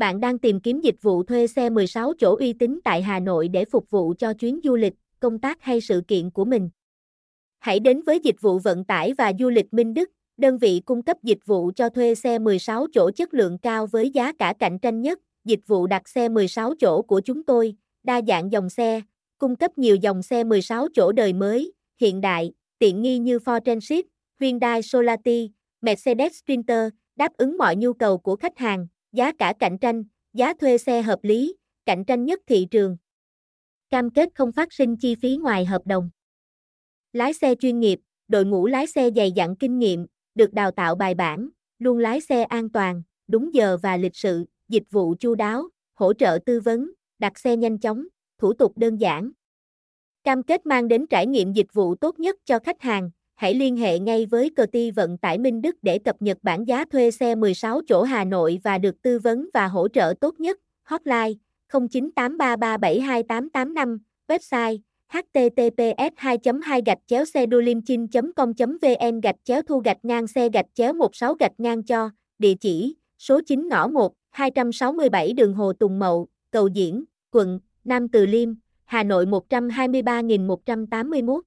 Bạn đang tìm kiếm dịch vụ thuê xe 16 chỗ uy tín tại Hà Nội để phục vụ cho chuyến du lịch, công tác hay sự kiện của mình. Hãy đến với dịch vụ vận tải và du lịch Minh Đức, đơn vị cung cấp dịch vụ cho thuê xe 16 chỗ chất lượng cao với giá cả cạnh tranh nhất. Dịch vụ đặt xe 16 chỗ của chúng tôi, đa dạng dòng xe, cung cấp nhiều dòng xe 16 chỗ đời mới, hiện đại, tiện nghi như Ford Transit, Hyundai Solati, Mercedes Sprinter, đáp ứng mọi nhu cầu của khách hàng, giá cả cạnh tranh, giá thuê xe hợp lý, cạnh tranh nhất thị trường. Cam kết không phát sinh chi phí ngoài hợp đồng. Lái xe chuyên nghiệp, đội ngũ lái xe dày dặn kinh nghiệm, được đào tạo bài bản, luôn lái xe an toàn, đúng giờ và lịch sự, dịch vụ chu đáo, hỗ trợ tư vấn, đặt xe nhanh chóng, thủ tục đơn giản. Cam kết mang đến trải nghiệm dịch vụ tốt nhất cho khách hàng. Hãy liên hệ ngay với công ty vận tải Minh Đức để cập nhật bản giá thuê xe 16 chỗ Hà Nội và được tư vấn và hỗ trợ tốt nhất. Hotline 0983372885, website https 2 2 gạch chéo xe com vn gạch chéo thu gạch ngang xe gạch chéo 16 gạch ngang cho địa chỉ số 9 ngõ 1 267 đường Hồ Tùng Mậu Cầu Diễn quận Nam Từ Liêm Hà Nội 123.181